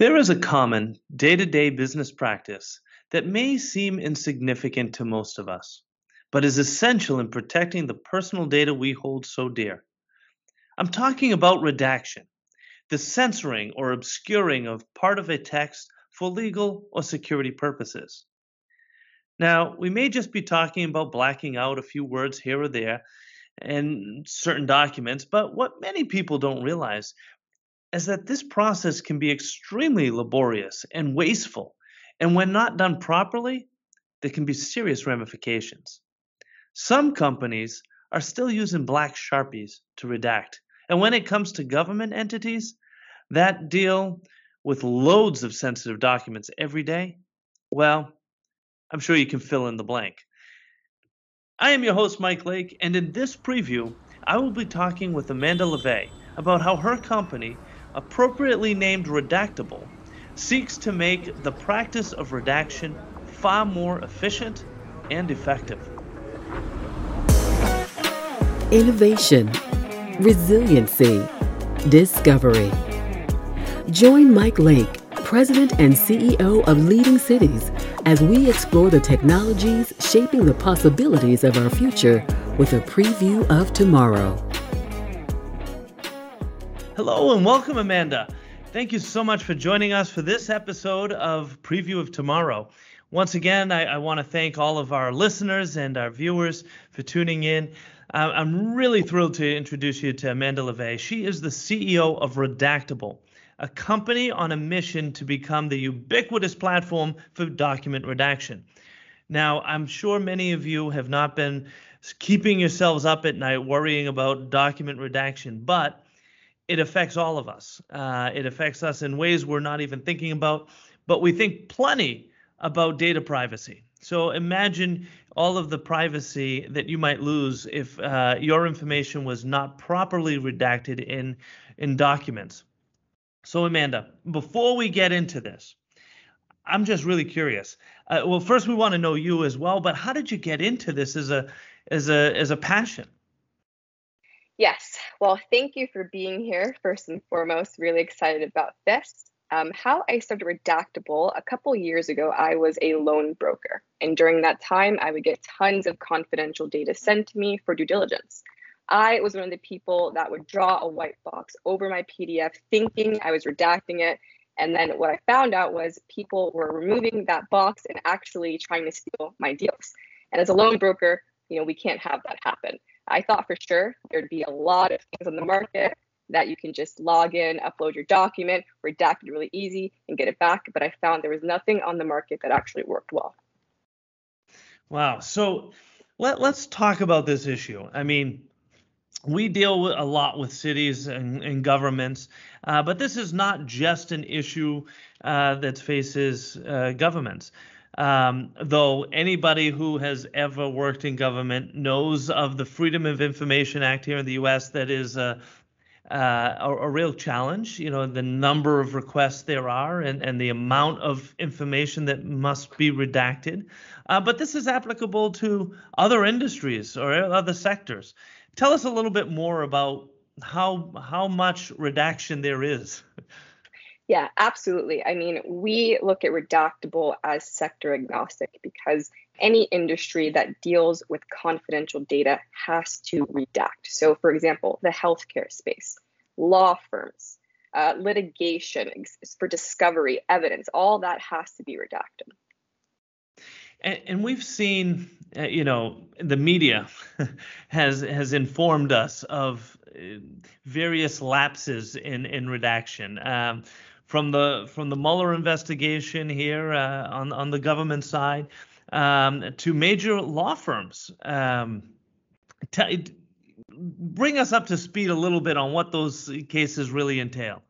There is a common day to day business practice that may seem insignificant to most of us, but is essential in protecting the personal data we hold so dear. I'm talking about redaction, the censoring or obscuring of part of a text for legal or security purposes. Now, we may just be talking about blacking out a few words here or there in certain documents, but what many people don't realize is that this process can be extremely laborious and wasteful, and when not done properly, there can be serious ramifications. Some companies are still using black sharpies to redact, and when it comes to government entities that deal with loads of sensitive documents every day, well, I'm sure you can fill in the blank. I am your host, Mike Lake, and in this preview, I will be talking with Amanda LeVay about how her company appropriately named Redactable, seeks to make the practice of redaction far more efficient and effective. Innovation, resiliency, discovery. Join Mike Lake, President and CEO of Leading Cities, as we explore the technologies shaping the possibilities of our future with a preview of tomorrow. Hello and welcome, Amanda. Thank you so much for joining us for this episode of Preview of Tomorrow. Once again, I, I want to thank all of our listeners and our viewers for tuning in. Uh, I'm really thrilled to introduce you to Amanda LeVay. She is the CEO of Redactable, a company on a mission to become the ubiquitous platform for document redaction. Now, I'm sure many of you have not been keeping yourselves up at night worrying about document redaction, but it affects all of us. Uh, it affects us in ways we're not even thinking about, but we think plenty about data privacy. So imagine all of the privacy that you might lose if uh, your information was not properly redacted in in documents. So Amanda, before we get into this, I'm just really curious. Uh, well, first we want to know you as well, but how did you get into this as a as a as a passion? Yes. Well, thank you for being here. First and foremost, really excited about this. Um, how I started Redactable a couple years ago, I was a loan broker. And during that time, I would get tons of confidential data sent to me for due diligence. I was one of the people that would draw a white box over my PDF thinking I was redacting it. And then what I found out was people were removing that box and actually trying to steal my deals. And as a loan broker, you know, we can't have that happen. I thought for sure there'd be a lot of things on the market that you can just log in, upload your document, redact it really easy, and get it back. But I found there was nothing on the market that actually worked well. Wow. So let, let's talk about this issue. I mean, we deal with a lot with cities and, and governments, uh, but this is not just an issue uh, that faces uh, governments. Um, though anybody who has ever worked in government knows of the Freedom of Information Act here in the U.S. that is a, uh, a, a, real challenge. You know, the number of requests there are and, and the amount of information that must be redacted. Uh, but this is applicable to other industries or other sectors. Tell us a little bit more about how how much redaction there is. Yeah, absolutely. I mean, we look at redactable as sector agnostic because any industry that deals with confidential data has to redact. So, for example, the healthcare space, law firms, uh, litigation for discovery, evidence, all that has to be redacted. And, and we've seen, uh, you know, the media has has informed us of uh, various lapses in in redaction. Um, from the from the Mueller investigation here uh, on on the government side um, to major law firms. Um, t- bring us up to speed a little bit on what those cases really entail.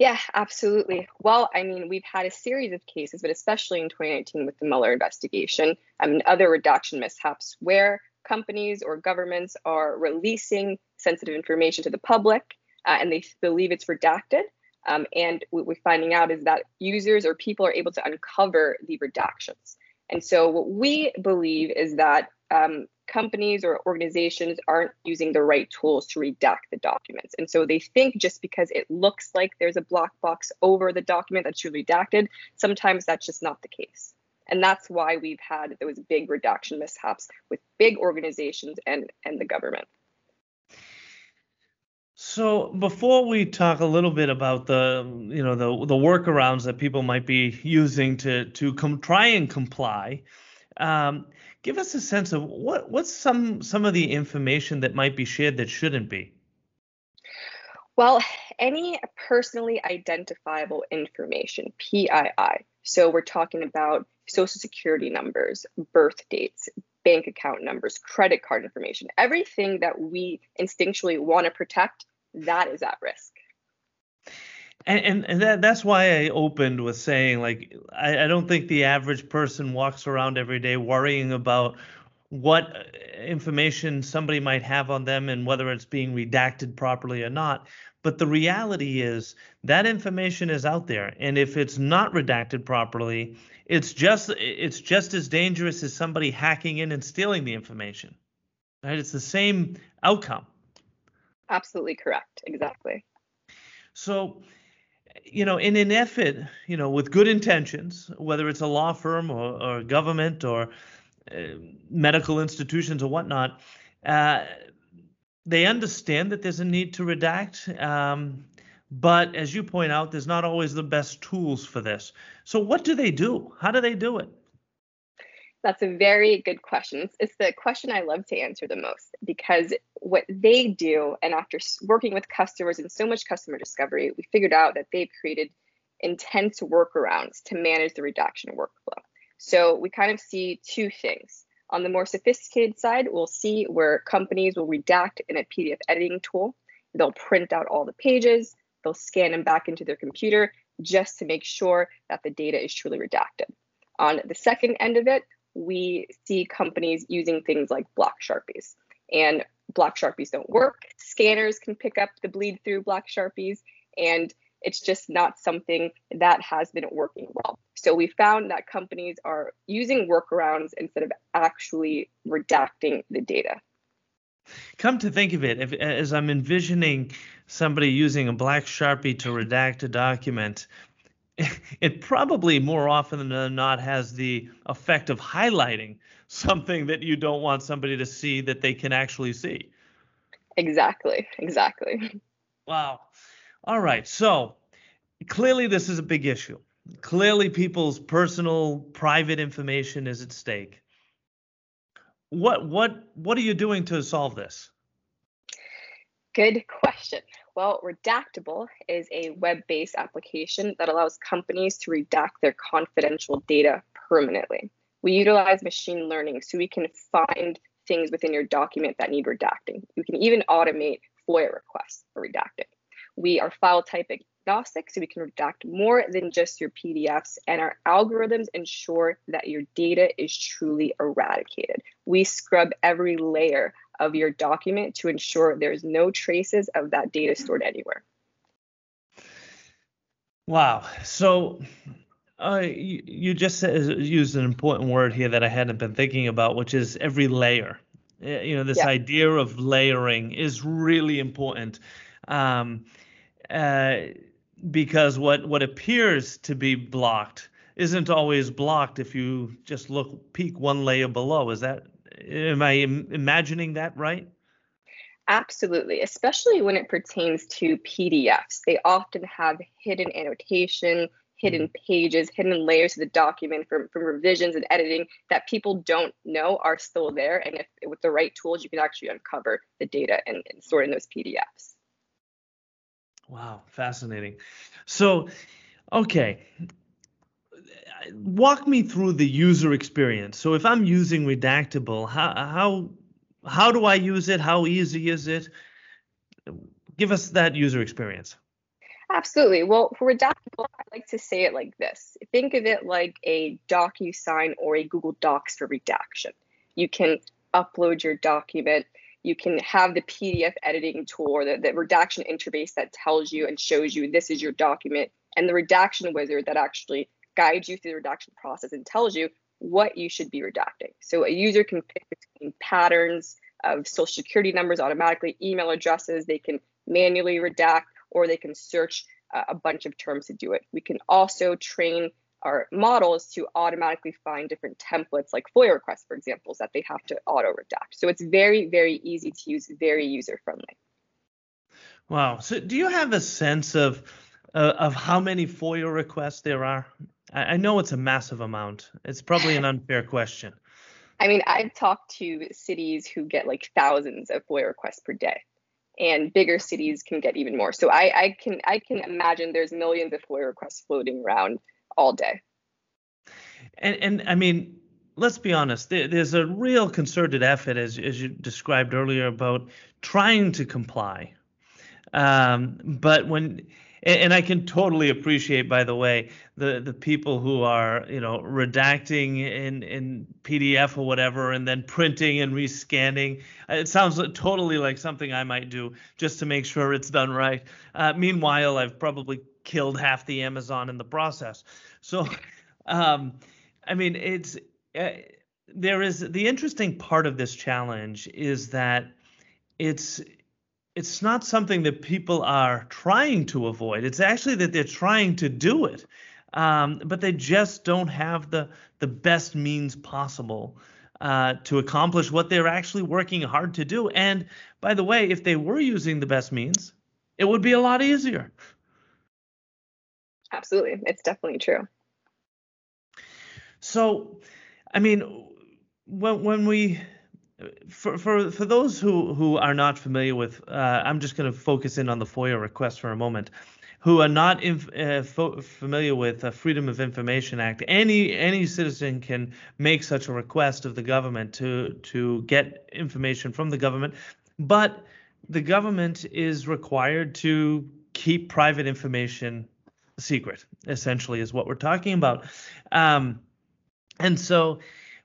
Yeah, absolutely. Well, I mean, we've had a series of cases, but especially in 2019 with the Mueller investigation and other redaction mishaps where companies or governments are releasing sensitive information to the public uh, and they believe it's redacted. Um, and what we're finding out is that users or people are able to uncover the redactions. And so, what we believe is that um, companies or organizations aren't using the right tools to redact the documents. And so they think just because it looks like there's a black box over the document that's truly redacted, sometimes that's just not the case. And that's why we've had those big redaction mishaps with big organizations and, and the government. So before we talk a little bit about the you know the the workarounds that people might be using to to try and comply, um, give us a sense of what what's some some of the information that might be shared that shouldn't be. Well, any personally identifiable information, PII. So we're talking about social security numbers, birth dates, bank account numbers, credit card information, everything that we instinctually want to protect that is at risk. And, and, that, that's why I opened with saying, like, I, I don't think the average person walks around every day worrying about what information somebody might have on them and whether it's being redacted properly or not. But the reality is that information is out there, and if it's not redacted properly, it's just it's just as dangerous as somebody hacking in and stealing the information. Right? It's the same outcome. Absolutely correct. Exactly. So, you know, in an effort, you know, with good intentions, whether it's a law firm or, or government or uh, medical institutions or whatnot, uh, they understand that there's a need to redact. Um, but as you point out, there's not always the best tools for this. So, what do they do? How do they do it? That's a very good question. It's the question I love to answer the most because what they do, and after working with customers and so much customer discovery, we figured out that they've created intense workarounds to manage the redaction workflow. So we kind of see two things. On the more sophisticated side, we'll see where companies will redact in a PDF editing tool. They'll print out all the pages, they'll scan them back into their computer just to make sure that the data is truly redacted. On the second end of it, we see companies using things like block sharpies. And block sharpies don't work. Scanners can pick up the bleed through block sharpies, and it's just not something that has been working well. So we found that companies are using workarounds instead of actually redacting the data. Come to think of it, if, as I'm envisioning somebody using a black sharpie to redact a document, it probably more often than not has the effect of highlighting something that you don't want somebody to see that they can actually see. Exactly. Exactly. Wow. All right. So clearly, this is a big issue. Clearly, people's personal, private information is at stake. What what what are you doing to solve this? Good question. Well, Redactable is a web based application that allows companies to redact their confidential data permanently. We utilize machine learning so we can find things within your document that need redacting. You can even automate FOIA requests for redacting. We are file type agnostic, so we can redact more than just your PDFs, and our algorithms ensure that your data is truly eradicated. We scrub every layer of your document to ensure there's no traces of that data stored anywhere. Wow. So uh, you, you, just used an important word here that I hadn't been thinking about, which is every layer. You know, this yeah. idea of layering is really important. Um, uh, because what what appears to be blocked isn't always blocked if you just look peek one layer below. Is that am I imagining that right? Absolutely, especially when it pertains to PDFs. They often have hidden annotation, hidden mm-hmm. pages, hidden layers of the document from, from revisions and editing that people don't know are still there. And if with the right tools, you can actually uncover the data and, and sort in those PDFs. Wow, fascinating. So, okay, walk me through the user experience. So if I'm using Redactable, how how how do I use it? How easy is it? Give us that user experience. Absolutely. Well, for Redactable, I like to say it like this. Think of it like a DocuSign or a Google Docs for redaction. You can upload your document. You can have the PDF editing tool or the, the redaction interface that tells you and shows you this is your document, and the redaction wizard that actually guides you through the redaction process and tells you what you should be redacting. So a user can pick between patterns of social security numbers automatically, email addresses, they can manually redact, or they can search uh, a bunch of terms to do it. We can also train our models to automatically find different templates like FOIA requests, for example, that they have to auto redact. So it's very, very easy to use, very user friendly. Wow. So do you have a sense of uh, of how many FOIA requests there are? I, I know it's a massive amount. It's probably an unfair question. I mean, I've talked to cities who get like thousands of FOIA requests per day, and bigger cities can get even more. So I, I can I can imagine there's millions of FOIA requests floating around all day. And and I mean, let's be honest. There, there's a real concerted effort, as as you described earlier, about trying to comply. Um, but when and, I can totally appreciate, by the way, the the people who are you know redacting in in PDF or whatever, and then printing and rescanning. It sounds totally like something I might do just to make sure it's done right. Uh, meanwhile, I've probably killed half the Amazon in the process. So, um, I mean, it's uh, there is the interesting part of this challenge is that it's it's not something that people are trying to avoid. It's actually that they're trying to do it, um, but they just don't have the the best means possible uh, to accomplish what they're actually working hard to do. And by the way, if they were using the best means, it would be a lot easier. Absolutely, it's definitely true. So, I mean, when when we for for for those who who are not familiar with, uh, I'm just going to focus in on the FOIA request for a moment. Who are not inf- uh, fo- familiar with the Freedom of Information Act? Any any citizen can make such a request of the government to to get information from the government, but the government is required to keep private information secret. Essentially, is what we're talking about, um, and so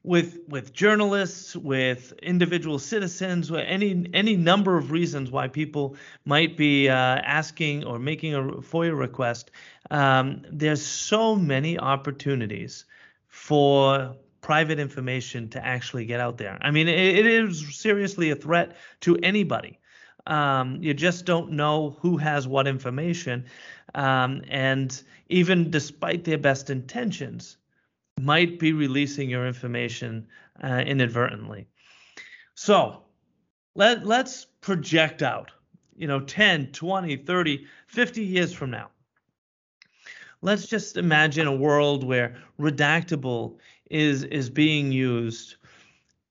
with with journalists, with individual citizens, with any any number of reasons why people might be uh, asking or making a FOIA request. Um, there's so many opportunities for private information to actually get out there. I mean, it, it is seriously a threat to anybody. Um, you just don't know who has what information, um, and even despite their best intentions, might be releasing your information uh, inadvertently. So let, let's project out, you know, 10, 20, 30, 50 years from now. Let's just imagine a world where redactable is is being used,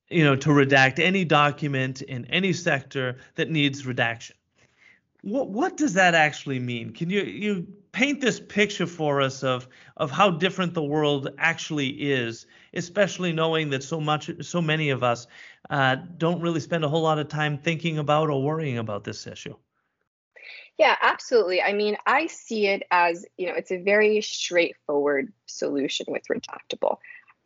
you know, to redact any document in any sector that needs redaction. What what does that actually mean? Can you you paint this picture for us of of how different the world actually is, especially knowing that so much so many of us uh, don't really spend a whole lot of time thinking about or worrying about this issue. Yeah, absolutely. I mean, I see it as, you know, it's a very straightforward solution with redactable.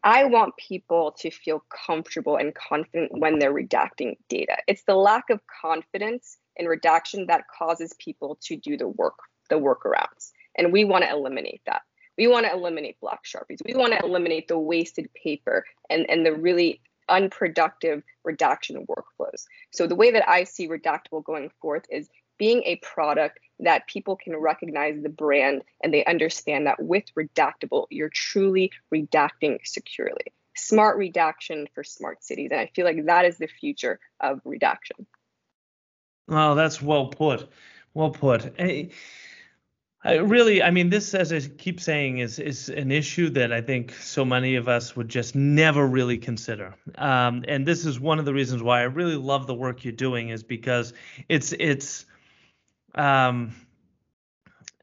I want people to feel comfortable and confident when they're redacting data. It's the lack of confidence in redaction that causes people to do the work, the workarounds. And we want to eliminate that. We want to eliminate black sharpies. We want to eliminate the wasted paper and, and the really unproductive redaction workflows. So the way that I see redactable going forth is being a product that people can recognize the brand and they understand that with redactable, you're truly redacting securely. Smart redaction for smart cities. And I feel like that is the future of redaction. Oh, that's well put. Well put. I, I really, I mean, this, as I keep saying, is is an issue that I think so many of us would just never really consider. Um, and this is one of the reasons why I really love the work you're doing, is because it's it's um,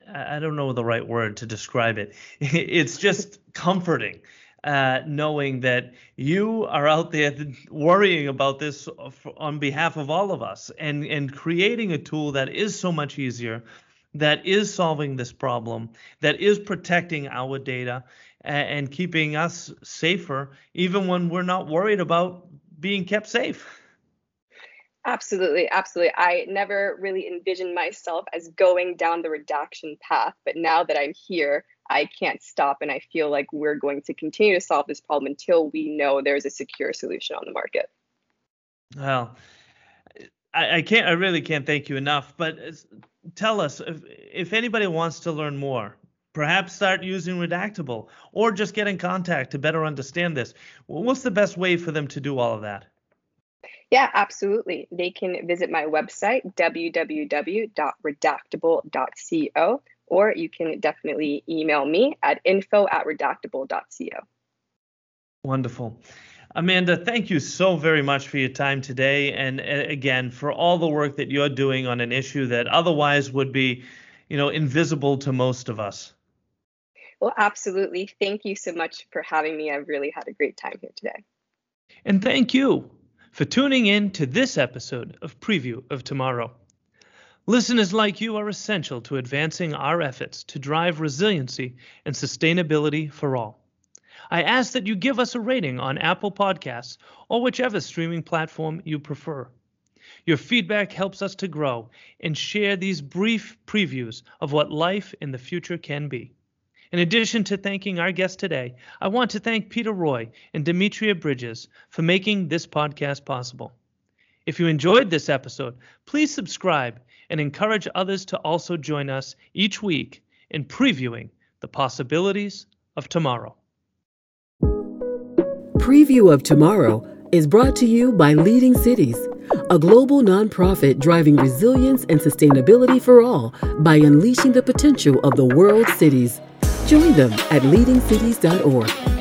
I don't know the right word to describe it. It's just comforting uh, knowing that you are out there worrying about this on behalf of all of us and, and creating a tool that is so much easier, that is solving this problem, that is protecting our data and, and keeping us safer, even when we're not worried about being kept safe. Absolutely, absolutely. I never really envisioned myself as going down the redaction path, but now that I'm here, I can't stop. And I feel like we're going to continue to solve this problem until we know there's a secure solution on the market. Well, I, I can't, I really can't thank you enough. But uh, tell us if, if anybody wants to learn more, perhaps start using Redactable or just get in contact to better understand this. What's the best way for them to do all of that? Yeah, absolutely. They can visit my website, www.redactable.co, or you can definitely email me at info at redactable.co. Wonderful. Amanda, thank you so very much for your time today. And uh, again, for all the work that you're doing on an issue that otherwise would be, you know, invisible to most of us. Well, absolutely. Thank you so much for having me. I've really had a great time here today. And thank you for tuning in to this episode of Preview of Tomorrow. Listeners like you are essential to advancing our efforts to drive resiliency and sustainability for all. I ask that you give us a rating on Apple Podcasts or whichever streaming platform you prefer. Your feedback helps us to grow and share these brief previews of what life in the future can be. In addition to thanking our guest today, I want to thank Peter Roy and Demetria Bridges for making this podcast possible. If you enjoyed this episode, please subscribe and encourage others to also join us each week in previewing the possibilities of tomorrow. Preview of Tomorrow is brought to you by Leading Cities, a global nonprofit driving resilience and sustainability for all by unleashing the potential of the world's cities. Join them at leadingcities.org.